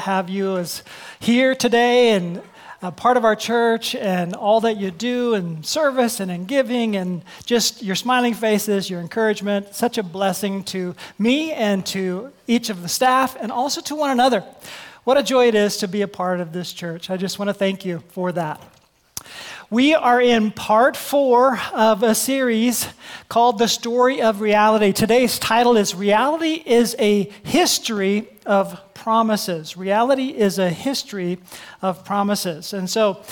have you as here today and a part of our church and all that you do in service and in giving and just your smiling faces, your encouragement. Such a blessing to me and to each of the staff and also to one another. What a joy it is to be a part of this church. I just want to thank you for that. We are in part four of a series called The Story of Reality. Today's title is Reality is a History of Promises. Reality is a history of promises. And so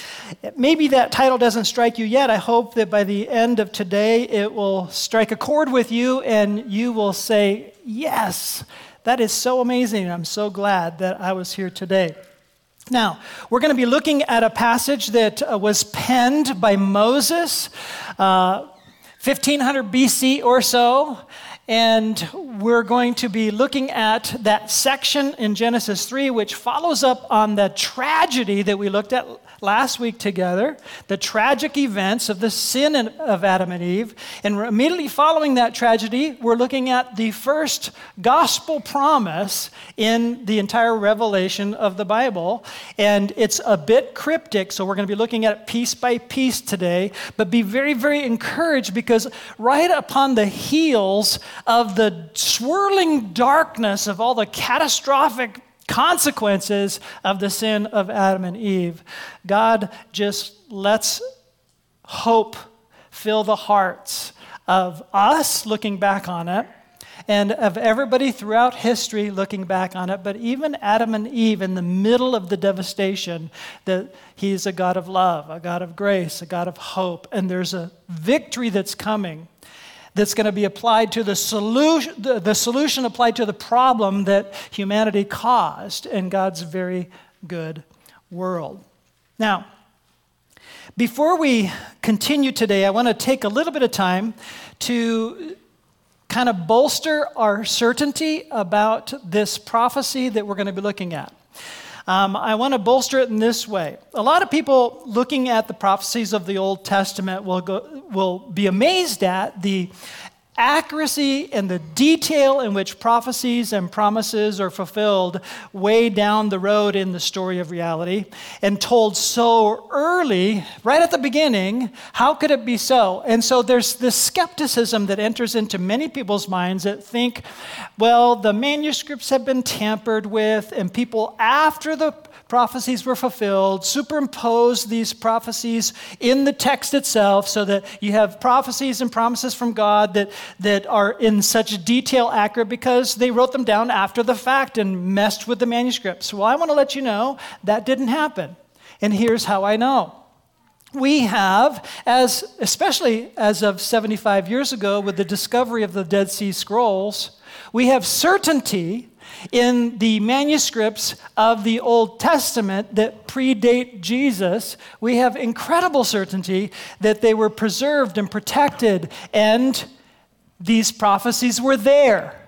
maybe that title doesn't strike you yet. I hope that by the end of today it will strike a chord with you and you will say, Yes, that is so amazing. I'm so glad that I was here today. Now, we're going to be looking at a passage that uh, was penned by Moses, uh, 1500 BC or so. And we're going to be looking at that section in Genesis 3, which follows up on the tragedy that we looked at last week together, the tragic events of the sin of Adam and Eve. And immediately following that tragedy, we're looking at the first gospel promise in the entire revelation of the Bible. And it's a bit cryptic, so we're going to be looking at it piece by piece today. But be very, very encouraged because right upon the heels of the swirling darkness of all the catastrophic consequences of the sin of Adam and Eve. God just lets hope fill the hearts of us looking back on it and of everybody throughout history looking back on it, but even Adam and Eve in the middle of the devastation, that He's a God of love, a God of grace, a God of hope, and there's a victory that's coming that's going to be applied to the solution, the, the solution applied to the problem that humanity caused in God's very good world. Now, before we continue today, I want to take a little bit of time to kind of bolster our certainty about this prophecy that we're going to be looking at. Um, I want to bolster it in this way. A lot of people looking at the prophecies of the Old Testament will, go, will be amazed at the accuracy and the detail in which prophecies and promises are fulfilled way down the road in the story of reality and told so early, right at the beginning, how could it be so? And so there's this skepticism that enters into many people's minds that think, well, the manuscripts have been tampered with, and people after the prophecies were fulfilled, superimpose these prophecies in the text itself so that you have prophecies and promises from God that, that are in such detail accurate because they wrote them down after the fact and messed with the manuscripts. Well, I want to let you know that didn't happen. And here's how I know we have as especially as of 75 years ago with the discovery of the dead sea scrolls we have certainty in the manuscripts of the Old Testament that predate Jesus, we have incredible certainty that they were preserved and protected, and these prophecies were there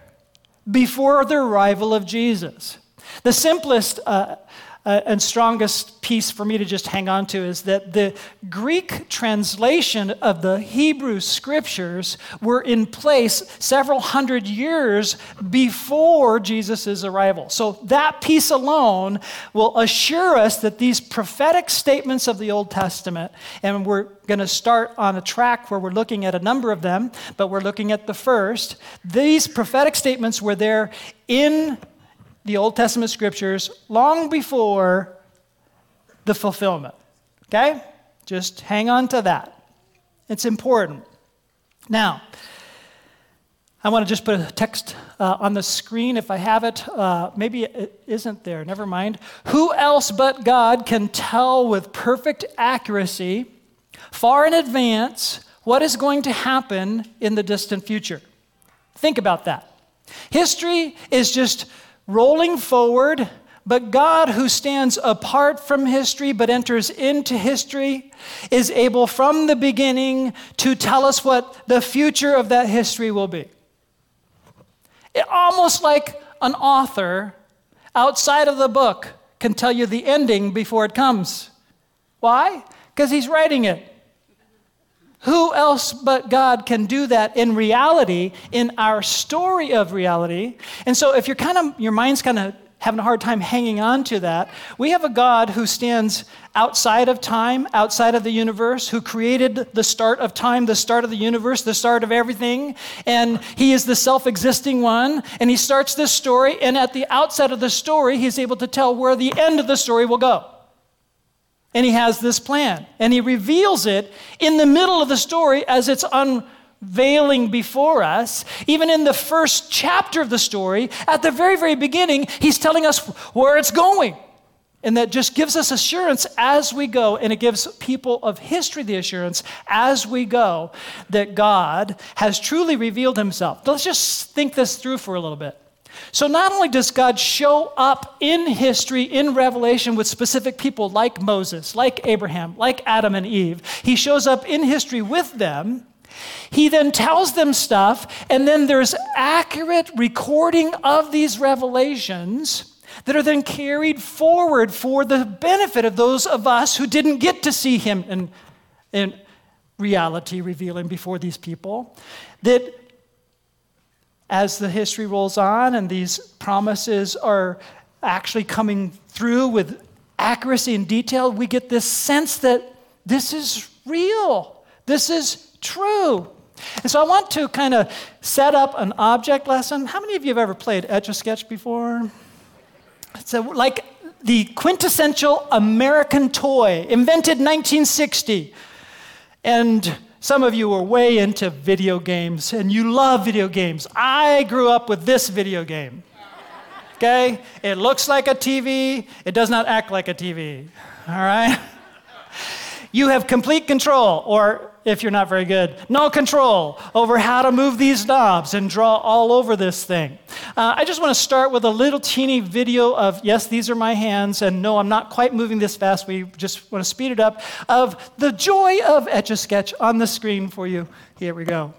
before the arrival of Jesus. The simplest uh, uh, and strongest piece for me to just hang on to is that the Greek translation of the Hebrew scriptures were in place several hundred years before Jesus' arrival. So that piece alone will assure us that these prophetic statements of the Old Testament, and we're going to start on a track where we're looking at a number of them, but we're looking at the first. These prophetic statements were there in the Old Testament scriptures long before the fulfillment. Okay? Just hang on to that. It's important. Now, I want to just put a text uh, on the screen if I have it. Uh, maybe it isn't there. Never mind. Who else but God can tell with perfect accuracy, far in advance, what is going to happen in the distant future? Think about that. History is just rolling forward, but God, who stands apart from history but enters into history, is able from the beginning to tell us what the future of that history will be. It, almost like an author outside of the book can tell you the ending before it comes. Why? Because he's writing it. Who else but God can do that in reality, in our story of reality? And so, if you're kind of, your mind's kind of having a hard time hanging on to that. We have a God who stands outside of time, outside of the universe, who created the start of time, the start of the universe, the start of everything. And he is the self existing one. And he starts this story, and at the outset of the story, he's able to tell where the end of the story will go. And he has this plan. And he reveals it in the middle of the story as it's unveiling before us. Even in the first chapter of the story, at the very, very beginning, he's telling us where it's going. And that just gives us assurance as we go, and it gives people of history the assurance as we go that God has truly revealed himself. Let's just think this through for a little bit. So, not only does God show up in history, in Revelation, with specific people like Moses, like Abraham, like Adam and Eve, He shows up in history with them. He then tells them stuff, and then there's accurate recording of these revelations that are then carried forward for the benefit of those of us who didn't get to see Him in, in reality revealing before these people. That as the history rolls on and these promises are actually coming through with accuracy and detail, we get this sense that this is real, this is true. And so I want to kind of set up an object lesson. How many of you have ever played Etch a Sketch before? So, like the quintessential American toy, invented 1960. And some of you are way into video games and you love video games. I grew up with this video game. Okay? It looks like a TV, it does not act like a TV. All right? You have complete control, or if you're not very good, no control over how to move these knobs and draw all over this thing. Uh, I just want to start with a little teeny video of, yes, these are my hands, and no, I'm not quite moving this fast. We just want to speed it up, of the joy of Etch a Sketch on the screen for you. Here we go.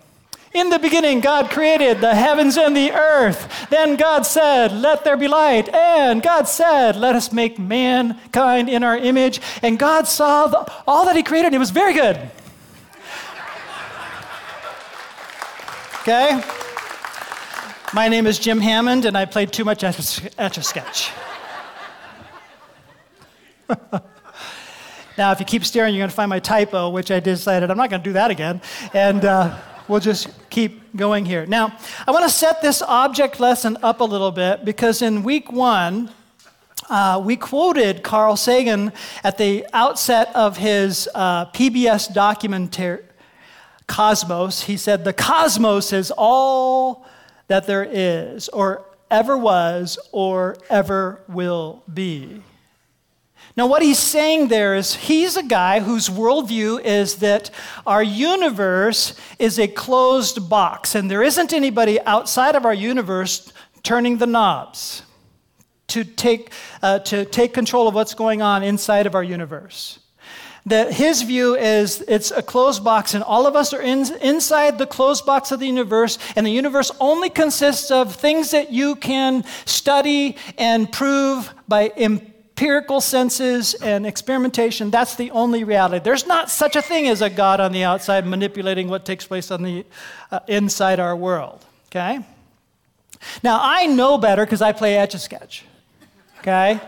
In the beginning, God created the heavens and the earth. Then God said, Let there be light. And God said, Let us make mankind in our image. And God saw the, all that He created, and it was very good. Okay? My name is Jim Hammond, and I played too much etch a sketch. now, if you keep staring, you're going to find my typo, which I decided I'm not going to do that again. And. Uh, we'll just keep going here. Now, I want to set this object lesson up a little bit because in week one, uh, we quoted Carl Sagan at the outset of his uh, PBS documentary, Cosmos. He said, The cosmos is all that there is, or ever was, or ever will be. Now, what he's saying there is he's a guy whose worldview is that our universe is a closed box, and there isn't anybody outside of our universe turning the knobs to take, uh, to take control of what's going on inside of our universe. That his view is it's a closed box, and all of us are in, inside the closed box of the universe, and the universe only consists of things that you can study and prove by empirical senses and experimentation, that's the only reality. There's not such a thing as a God on the outside manipulating what takes place on the uh, inside our world. Okay? Now, I know better because I play Etch a Sketch. Okay?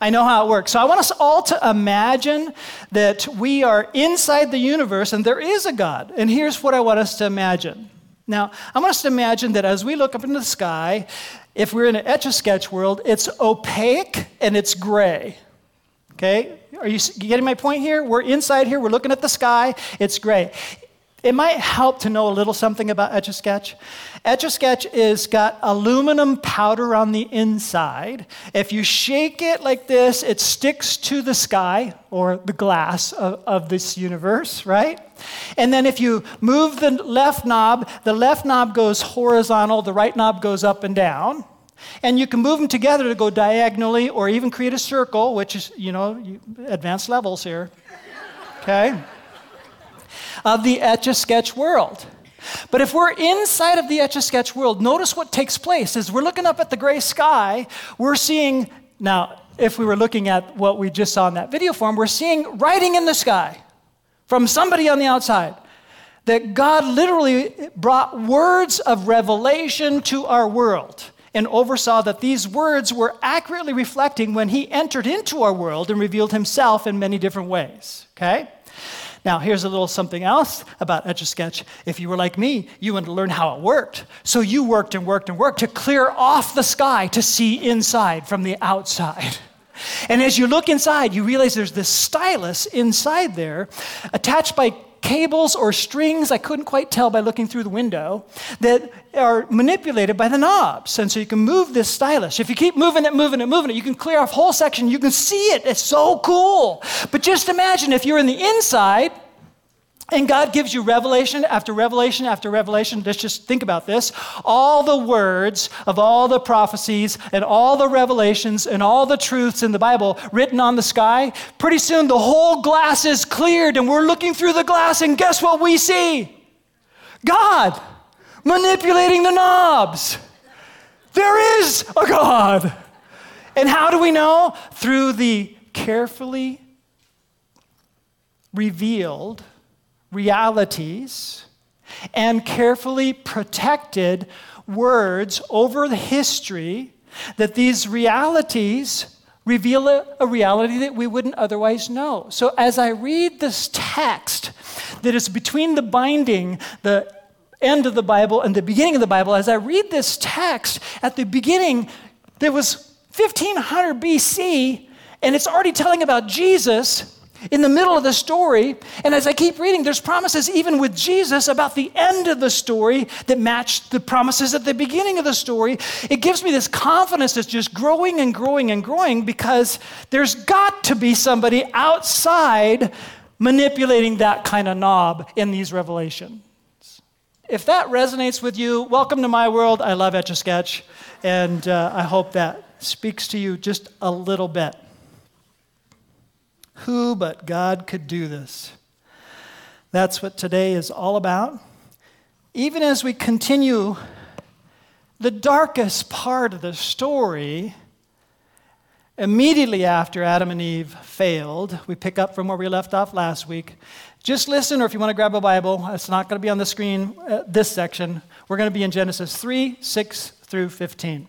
I know how it works. So I want us all to imagine that we are inside the universe and there is a God. And here's what I want us to imagine. Now, I want us to imagine that as we look up into the sky, if we're in an etch a sketch world, it's opaque and it's gray. Okay? Are you getting my point here? We're inside here, we're looking at the sky, it's gray. It might help to know a little something about Etch a Sketch. Etch a Sketch is got aluminum powder on the inside. If you shake it like this, it sticks to the sky or the glass of, of this universe, right? And then if you move the left knob, the left knob goes horizontal, the right knob goes up and down. And you can move them together to go diagonally or even create a circle, which is, you know, advanced levels here. Okay? Of the Etch a Sketch world. But if we're inside of the Etch a Sketch world, notice what takes place. As we're looking up at the gray sky, we're seeing, now, if we were looking at what we just saw in that video form, we're seeing writing in the sky from somebody on the outside. That God literally brought words of revelation to our world. and oversaw that these words were accurately reflecting when he entered into our world and revealed himself in many different ways. Okay? Now, here's a little something else about Etch a Sketch. If you were like me, you wanted to learn how it worked. So you worked and worked and worked to clear off the sky to see inside from the outside. And as you look inside, you realize there's this stylus inside there attached by cables or strings, I couldn't quite tell by looking through the window, that are manipulated by the knobs. And so you can move this stylus. If you keep moving it, moving it, moving it, you can clear off whole section. You can see it. It's so cool. But just imagine if you're in the inside and God gives you revelation after revelation after revelation. Let's just think about this. All the words of all the prophecies and all the revelations and all the truths in the Bible written on the sky. Pretty soon the whole glass is cleared and we're looking through the glass, and guess what we see? God manipulating the knobs. There is a God. And how do we know? Through the carefully revealed realities and carefully protected words over the history that these realities reveal a, a, reality that we wouldn't otherwise know. So as I read this text that is between the binding, the end of the Bible and the beginning of the Bible, as I read this text, at the beginning, there was 1500 BC, and it's already telling about Jesus in the middle of the story. And as I keep reading, there's promises even with Jesus about the end of the story that match the promises at the beginning of the story. It gives me this confidence that's just growing and growing and growing because there's got to be somebody outside manipulating that kind of knob in these revelations. If that resonates with you, welcome to my world. I love Etch a Sketch, and uh, I hope that speaks to you just a little bit. Who but God could do this? That's what today is all about. Even as we continue the darkest part of the story, immediately after Adam and Eve failed, we pick up from where we left off last week. Just listen, or if you want to grab a Bible, it's not going to be on the screen, uh, this section. We're going to be in Genesis 3 6 through 15.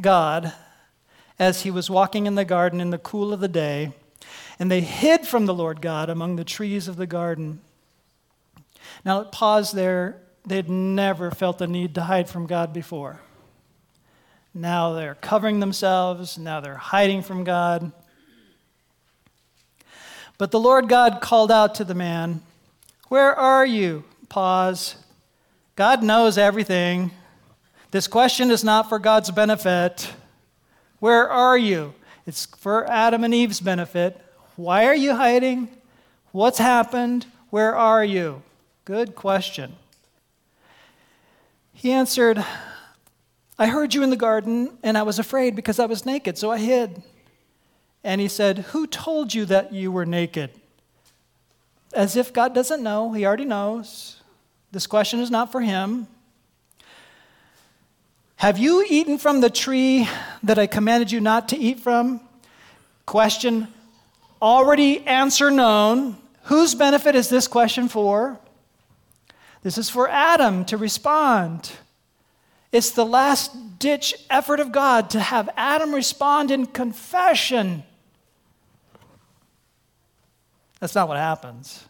God as he was walking in the garden in the cool of the day, and they hid from the Lord God among the trees of the garden. Now, pause there. They'd never felt the need to hide from God before. Now they're covering themselves, now they're hiding from God. But the Lord God called out to the man, Where are you? Pause. God knows everything. This question is not for God's benefit. Where are you? It's for Adam and Eve's benefit. Why are you hiding? What's happened? Where are you? Good question. He answered, I heard you in the garden, and I was afraid because I was naked, so I hid. And he said, Who told you that you were naked? As if God doesn't know, he already knows. This question is not for him. Have you eaten from the tree that I commanded you not to eat from? Question already answer known. Whose benefit is this question for? This is for Adam to respond. It's the last ditch effort of God to have Adam respond in confession. That's not what happens.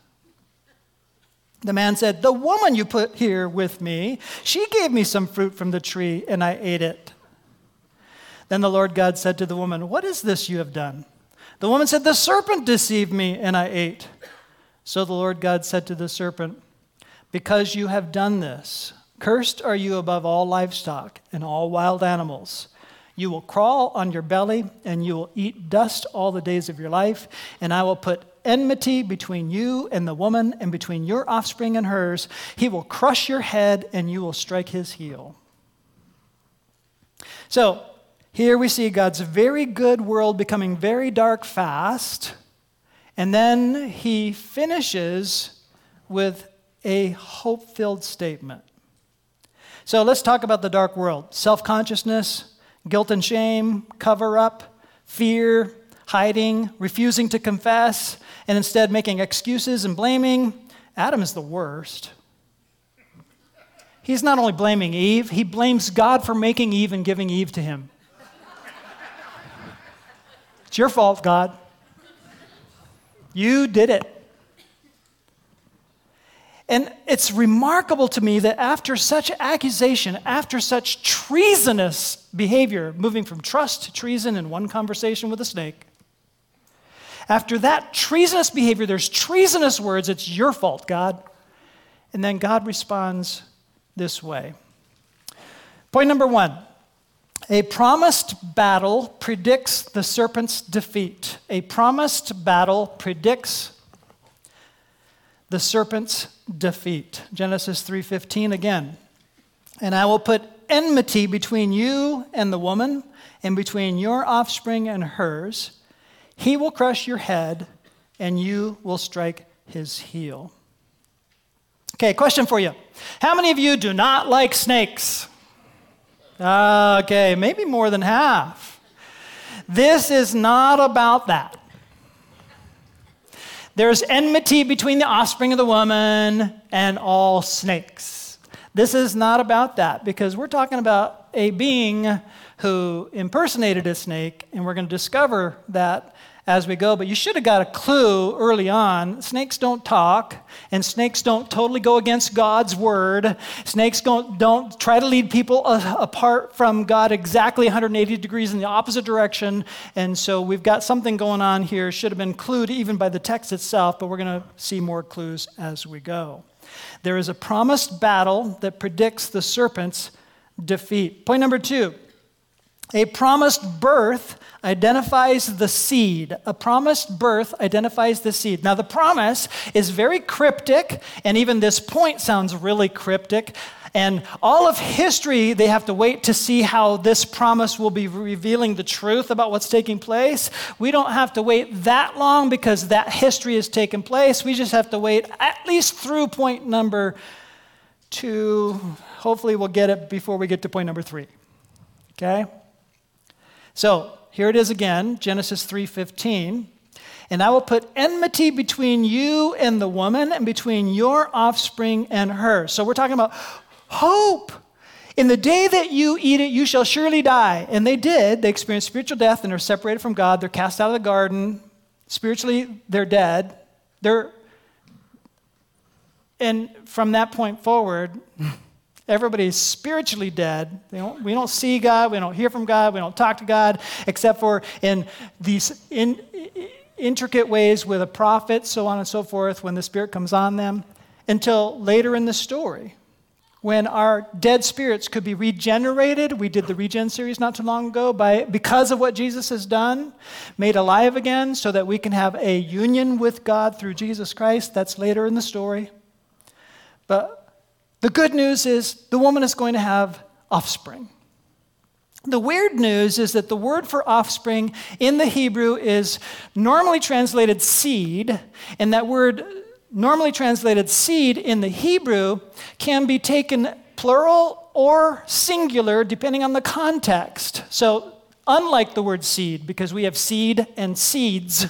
The man said, The woman you put here with me, she gave me some fruit from the tree, and I ate it. Then the Lord God said to the woman, What is this you have done? The woman said, The serpent deceived me, and I ate. So the Lord God said to the serpent, Because you have done this, cursed are you above all livestock and all wild animals. You will crawl on your belly, and you will eat dust all the days of your life, and I will put enmity between you and the woman, and between your offspring and hers. He will crush your head, and you will strike his heel. So, here we see God's very good world becoming very dark fast, and then he finishes with a hope filled statement. So let's talk about the dark world self consciousness, guilt and shame, cover up, fear, hiding, refusing to confess, and instead making excuses and blaming. Adam is the worst. He's not only blaming Eve, he blames God for making Eve and giving Eve to him. it's your fault, God. You did it. And it's remarkable to me that after such accusation, after such treasonous behavior, moving from trust to treason in one conversation with a snake, after that treasonous behavior, there's treasonous words, it's your fault, God. And then God responds this way. Point number one a promised battle predicts the serpent's defeat. A promised battle predicts the serpent's defeat. Genesis 3:15 again. And I will put enmity between you and the woman and between your offspring and hers. He will crush your head and you will strike his heel. Okay, question for you. How many of you do not like snakes? Okay, maybe more than half. This is not about that. There's enmity between the offspring of the woman and all snakes. This is not about that because we're talking about a being who impersonated a snake, and we're going to discover that as we go, but you should have got a clue early on. Snakes don't talk, and snakes don't totally go against God's word. Snakes don't, don't try to lead people uh, apart from God exactly 180 degrees in the opposite direction. And so we've got something going on here. Should have been clued even by the text itself, but we're going to see more clues as we go. There is a promised battle that predicts the serpent's defeat. Point number two a promised birth identifies the seed. A promised birth identifies the seed. Now, the promise is very cryptic, and even this point sounds really cryptic. And all of history, they have to wait to see how this promise will be revealing the truth about what's taking place. We don't have to wait that long because that history has taken place. We just have to wait at least through point number two. Hopefully, we'll get it before we get to point number three. Okay? So, here it is again, Genesis 3:15. And I will put enmity between you and the woman and between your offspring and her. So we're talking about hope. In the day that you eat it, you shall surely die. And they did. They experienced spiritual death and are separated from God. They're cast out of the garden. Spiritually, they're dead. They're and from that point forward, Everybody's spiritually dead. Don't, we don't see God, we don't hear from God, we don't talk to God, except for in these in, intricate ways with a prophet, so on and so forth, when the Spirit comes on them, until later in the story, when our dead spirits could be regenerated. We did the Regen series not too long ago by, because of what Jesus has done, made alive again, so that we can have a union with God through Jesus Christ. That's later in the story. But the good news is the woman is going to have offspring. The weird news is that the word for offspring in the Hebrew is normally translated seed, and that word, normally translated seed in the Hebrew, can be taken plural or singular depending on the context. So, unlike the word seed, because we have seed and seeds,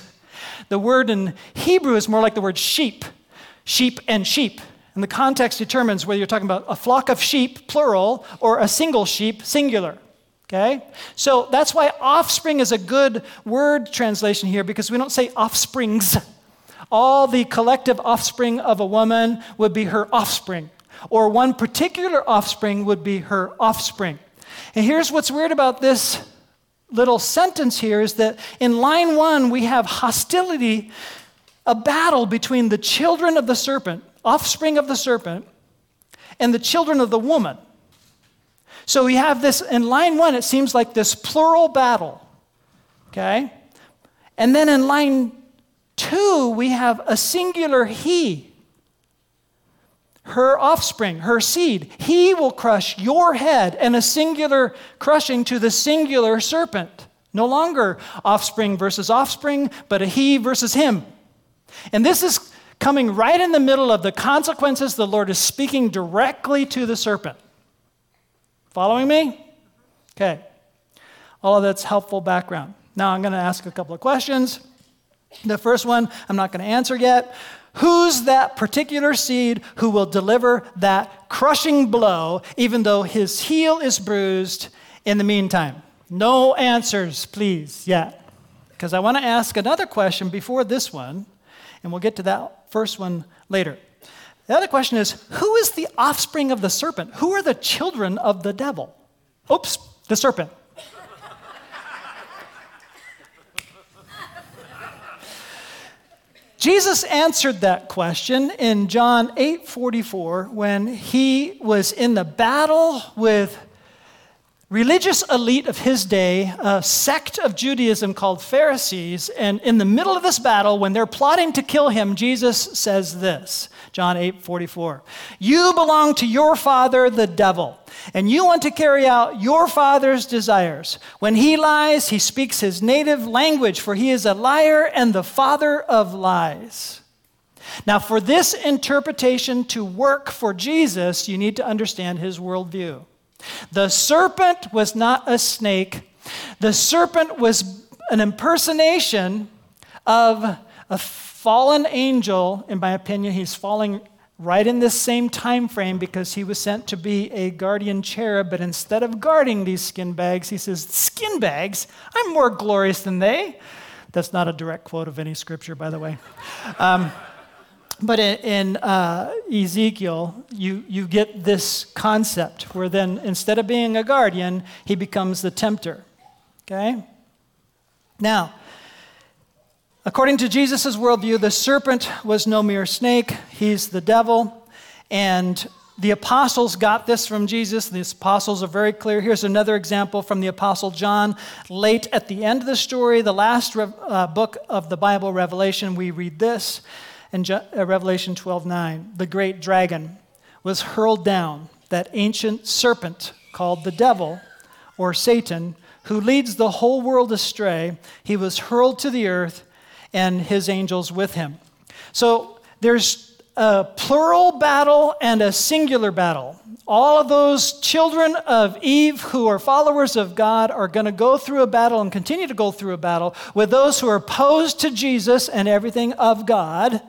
the word in Hebrew is more like the word sheep, sheep and sheep. And the context determines whether you're talking about a flock of sheep, plural, or a single sheep, singular. Okay? So that's why offspring is a good word translation here because we don't say offsprings. All the collective offspring of a woman would be her offspring, or one particular offspring would be her offspring. And here's what's weird about this little sentence here is that in line one, we have hostility, a battle between the children of the serpent offspring of the serpent, and the children of the woman. So we have this, in line one, it seems like this plural battle. Okay? And then in line two, we have a singular he. her offspring, her seed. He will crush your head, and a singular crushing to the singular serpent. No longer offspring versus offspring, but a he versus him. And this is coming right in the middle of the consequences the Lord is speaking directly to the serpent. Following me? Okay. All of that's helpful background. Now I'm going to ask a couple of questions. The first one I'm not going to answer yet. Who's that particular seed who will deliver that crushing blow, even though his heel is bruised in the meantime? No answers, please, yet. Because I want to ask another question before this one, and we'll get to that first one later. The other question is who is the offspring of the serpent? Who are the children of the devil? Oops, the serpent. Jesus answered that question in John 8:44 when he was in the battle with religious elite of his day, a sect of Judaism called Pharisees, and in the middle of this battle when they're plotting to kill him, Jesus says this. John 8:44. You belong to your father the devil and you want to carry out your father's desires. When he lies, he speaks his native language, for he is a liar and the father of lies. Now, for this interpretation to work for Jesus, you need to understand his worldview. The serpent was not a snake, the serpent was an impersonation of a fallen angel. In my opinion, he's falling right in this same time frame because he was sent to be a guardian cherub. But instead of guarding these skin bags he says skin bags? I'm more glorious than they. That's not a direct quote of any scripture by the way. Um, but in, in uh, ezekiel you, you get this concept where then instead of being a guardian he becomes the tempter okay now According to Jesus' worldview, the serpent was no mere snake, he's the devil. And the apostles got this from Jesus. The apostles are very clear. Here's another example from the apostle John. Late at the end of the story, the last uh, book of the Bible, Revelation, we read this in uh, Revelation 12:9. The great dragon was hurled down, that ancient serpent called the devil or Satan, who leads the whole world astray. He was hurled to the earth and his angels with him. So there's a plural battle and a singular battle. All of those children of Eve who are followers of God are going to go through a battle and continue to go through a battle with those who are opposed to Jesus and everything of God,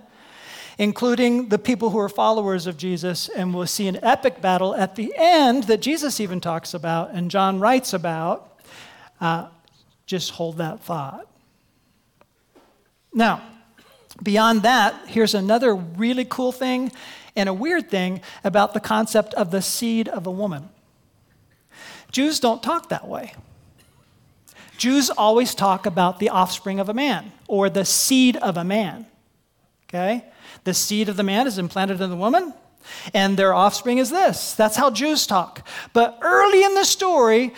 including the people who are followers of Jesus. And we'll see an epic battle at the end that Jesus even talks about and John writes about. Uh, just hold that thought. Now, beyond that, here's another really cool thing and a weird thing about the concept of the seed of a woman. Jews don't talk that way. Jews always talk about the offspring of a man or the seed of a man. Okay? The seed of the man is implanted in the woman, and their offspring is this. That's how Jews talk. But early in the story,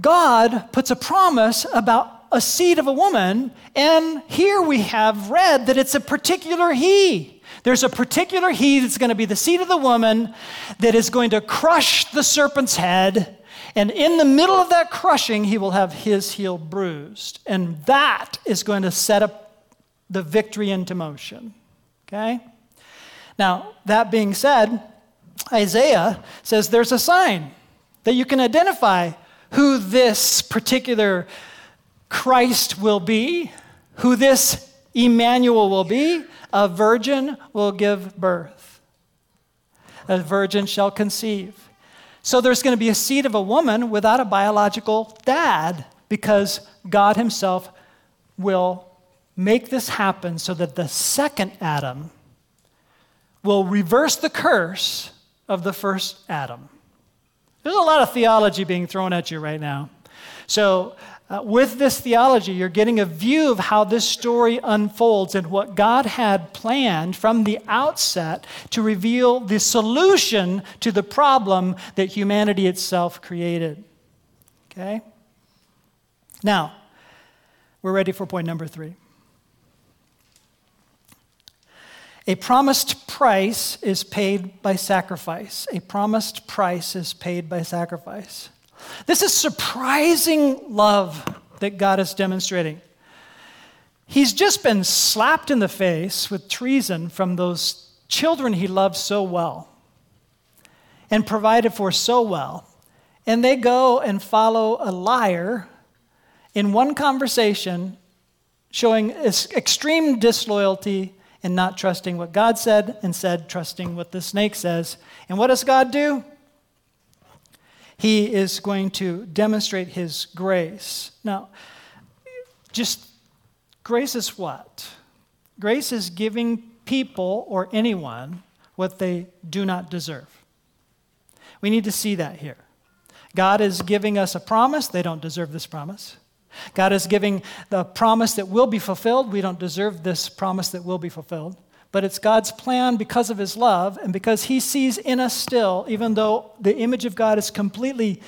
God puts a promise about a seed of a woman, and here we have read that it's a particular he. There's a particular he that's going to be the seed of the woman that is going to crush the serpent's head. And in the middle of that crushing, he will have his heel bruised. And that is going to set up the victory into motion. Okay? Now, that being said, Isaiah says there's a sign that you can identify who this particular Christ will be, who this Emmanuel will be, a virgin will give birth. A virgin shall conceive. So there's going to be a seed of a woman without a biological dad because God Himself will make this happen so that the second Adam will reverse the curse of the first Adam. There's a lot of theology being thrown at you right now. So uh, with this theology, you're getting a view of how this story unfolds and what God had planned from the outset to reveal the solution to the problem that humanity itself created. Okay? Now, we're ready for point number three. A promised price is paid by sacrifice. A promised price is paid by sacrifice. This is surprising love that God is demonstrating. He's just been slapped in the face with treason from those children he loved so well and provided for so well. And they go and follow a liar in one conversation, showing extreme disloyalty and not trusting what God said, said, trusting what the snake says. And what does God do? He is going to demonstrate his grace. Now, just grace is what? Grace is giving people or anyone what they do not deserve. We need to see that here. God is giving us a promise. They don't deserve this promise. God is giving the promise that will be fulfilled. We don't deserve this promise that will be fulfilled. But it's God's plan because of his love and because he sees in us still, even though the image of God is completely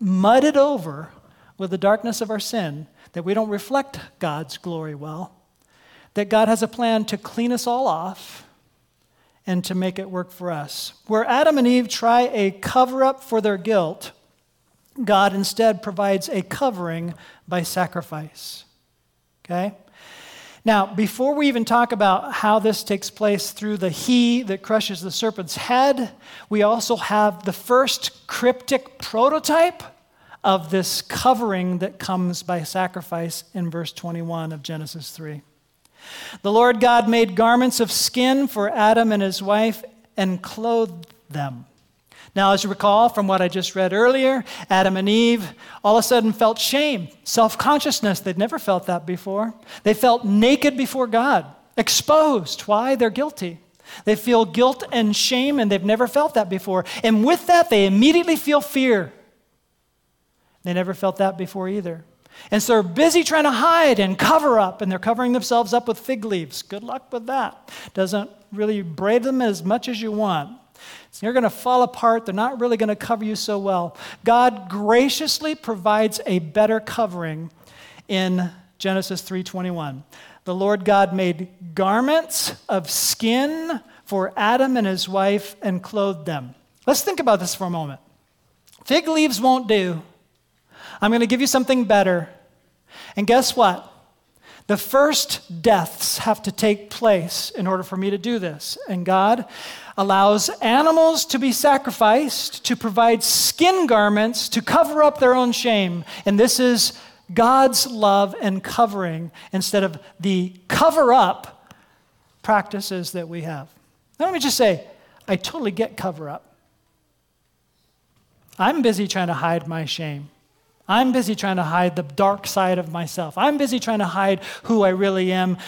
mudded over with the darkness of our sin, that we don't reflect God's glory well, that God has a plan to clean us all off and to make it work for us. Where Adam and Eve try a cover up for their guilt, God instead provides a covering by sacrifice. Okay? Now, before we even talk about how this takes place through the he that crushes the serpent's head, we also have the first cryptic prototype of this covering that comes by sacrifice in verse 21 of Genesis 3. The Lord God made garments of skin for Adam and his wife and clothed them. Now, as you recall from what I just read earlier, Adam and Eve all of a sudden felt shame, self consciousness. They'd never felt that before. They felt naked before God, exposed. Why? They're guilty. They feel guilt and shame, and they've never felt that before. And with that, they immediately feel fear. They never felt that before either. And so they're busy trying to hide and cover up, and they're covering themselves up with fig leaves. Good luck with that. Doesn't really braid them as much as you want. You're going to fall apart. They're not really going to cover you so well. God graciously provides a better covering in Genesis 3:21. The Lord God made garments of skin for Adam and his wife and clothed them. Let's think about this for a moment. Fig leaves won't do. I'm going to give you something better. And guess what? The first deaths have to take place in order for me to do this. And God allows animals to be sacrificed to provide skin garments to cover up their own shame. And this is God's love and covering instead of the cover up practices that we have. Now, let me just say, I totally get cover up. I'm busy trying to hide my shame. I'm busy trying to hide the dark side of myself. I'm busy trying to hide who I really am.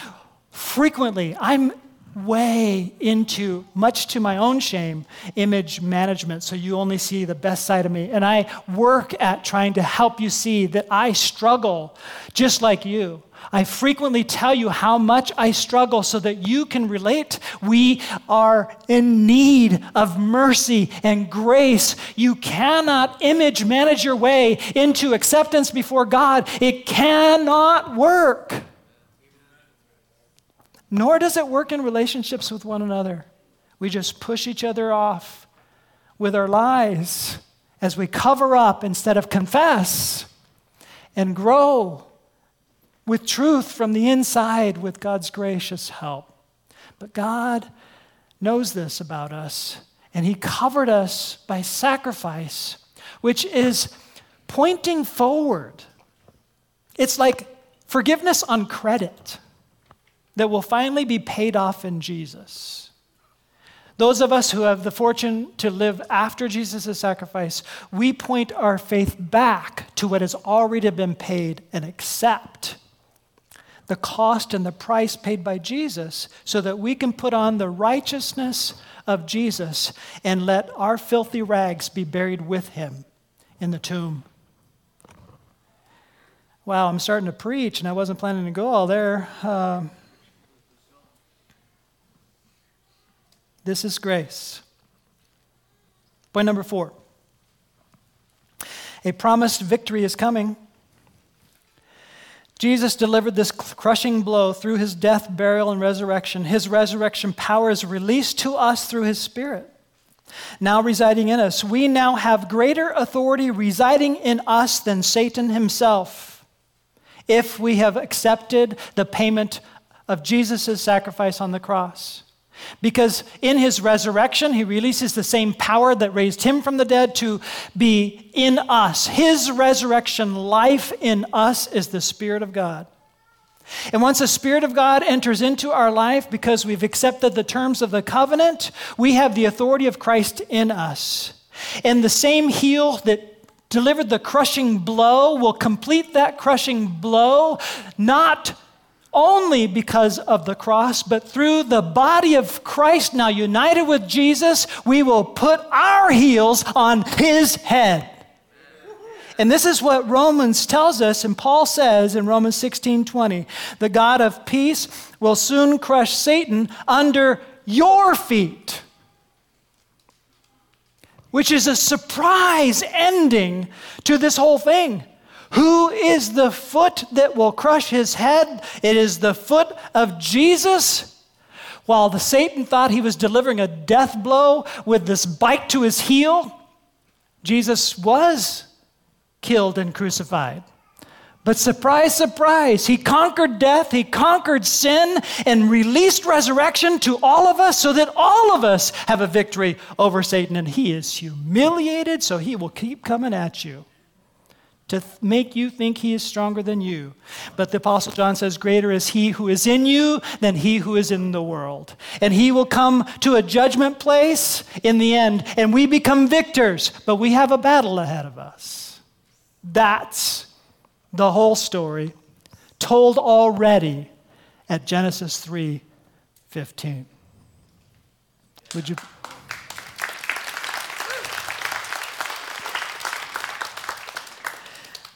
Frequently, I'm way into, much to my own shame, image management so you only see the best side of me. And I work at trying to help you see that I struggle just like you. I frequently tell you how much I struggle so that you can relate. We are in need of mercy and grace. You cannot image manage your way into acceptance before God, it cannot work. Nor does it work in relationships with one another. We just push each other off with our lies as we cover up instead of confess and grow with truth from the inside with God's gracious help. But God knows this about us, and He covered us by sacrifice, which is pointing forward. It's like forgiveness on credit that will finally be paid off in Jesus. Those of us who have the fortune to live after Jesus' sacrifice, we point our faith back to what has already been paid and accept the cost and the price paid by Jesus so that we can put on the righteousness of Jesus and let our filthy rags be buried with him in the tomb. Wow, I'm starting to preach, and I wasn't planning to go all there. Uh, this is grace. Point number four a promised victory is coming. Jesus delivered this crushing blow through his death, burial, and resurrection. His resurrection power is released to us through his Spirit, now residing in us. We now have greater authority residing in us than Satan himself if we have accepted the payment of Jesus' sacrifice on the cross. Because in his resurrection, he releases the same power that raised him from the dead to be in us. His resurrection life in us is the Spirit of God. And once the Spirit of God enters into our life because we've accepted the terms of the covenant, we have the authority of Christ in us. And the same heel that delivered the crushing blow will complete that crushing blow, not only because of the cross, but through the body of Christ now united with Jesus, we will put our heels on his head. And this is what Romans tells us, and Paul says in Romans 16 20, the God of peace will soon crush Satan under your feet. Which is a surprise ending to this whole thing. Who is the foot that will crush his head? It is the foot of Jesus. While the Satan thought he was delivering a death blow with this bite to his heel, Jesus was killed and crucified. But surprise, surprise, he conquered death, he conquered sin, and released resurrection to all of us so that all of us have a victory over Satan. And he is humiliated, so he will keep coming at you to th- make you think he is stronger than you. But the Apostle John says, Greater is he who is in you than he who is in the world. And he will come to a judgment place in the end, and we become victors, but we have a battle ahead of us. That's the whole story told already at Genesis 3 15. Would you?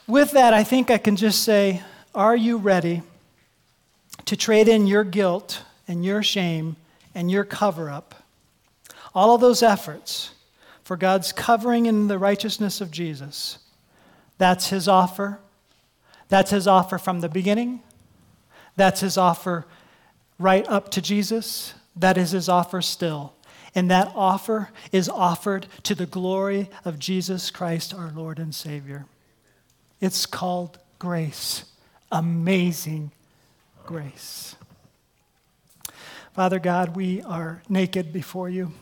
With that, I think I can just say, Are you ready to trade in your guilt and your shame and your cover up, all of those efforts, for God's covering in the righteousness of Jesus? That's his offer. That's his offer from the beginning. That's his offer right up to Jesus. That is his offer still. And that offer is offered to the glory of Jesus Christ, our Lord and Savior. It's called grace. Amazing grace. Father God, we are naked before you.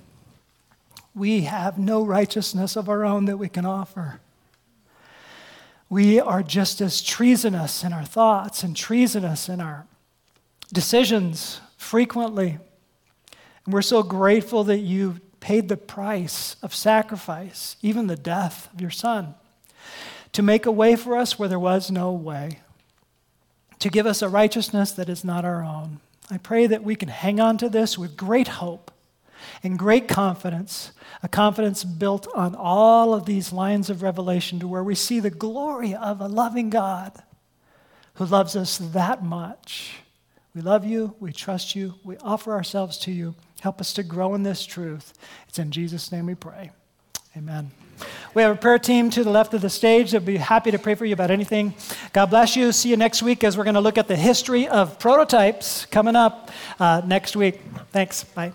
We have no righteousness of our own that we can offer. We are just as treasonous in our thoughts and treasonous in our decisions frequently. And we're so grateful that you paid the price of sacrifice, even the death of your son to make a way for us where there was no way, to give us a righteousness that is not our own. I pray that we can hang on to this with great hope and great confidence, a confidence built on all of these lines of revelation to where we see the glory of a loving God who loves us that much. We love you, we trust you, we offer ourselves to you. Help us to grow in this truth. It's in Jesus' name we pray. Amen. We have a prayer team to the left of the stage. They'll be happy to pray for you about anything. God bless you. See you next week as we're going to look at the history of prototypes coming up uh, next week. Thanks. Bye.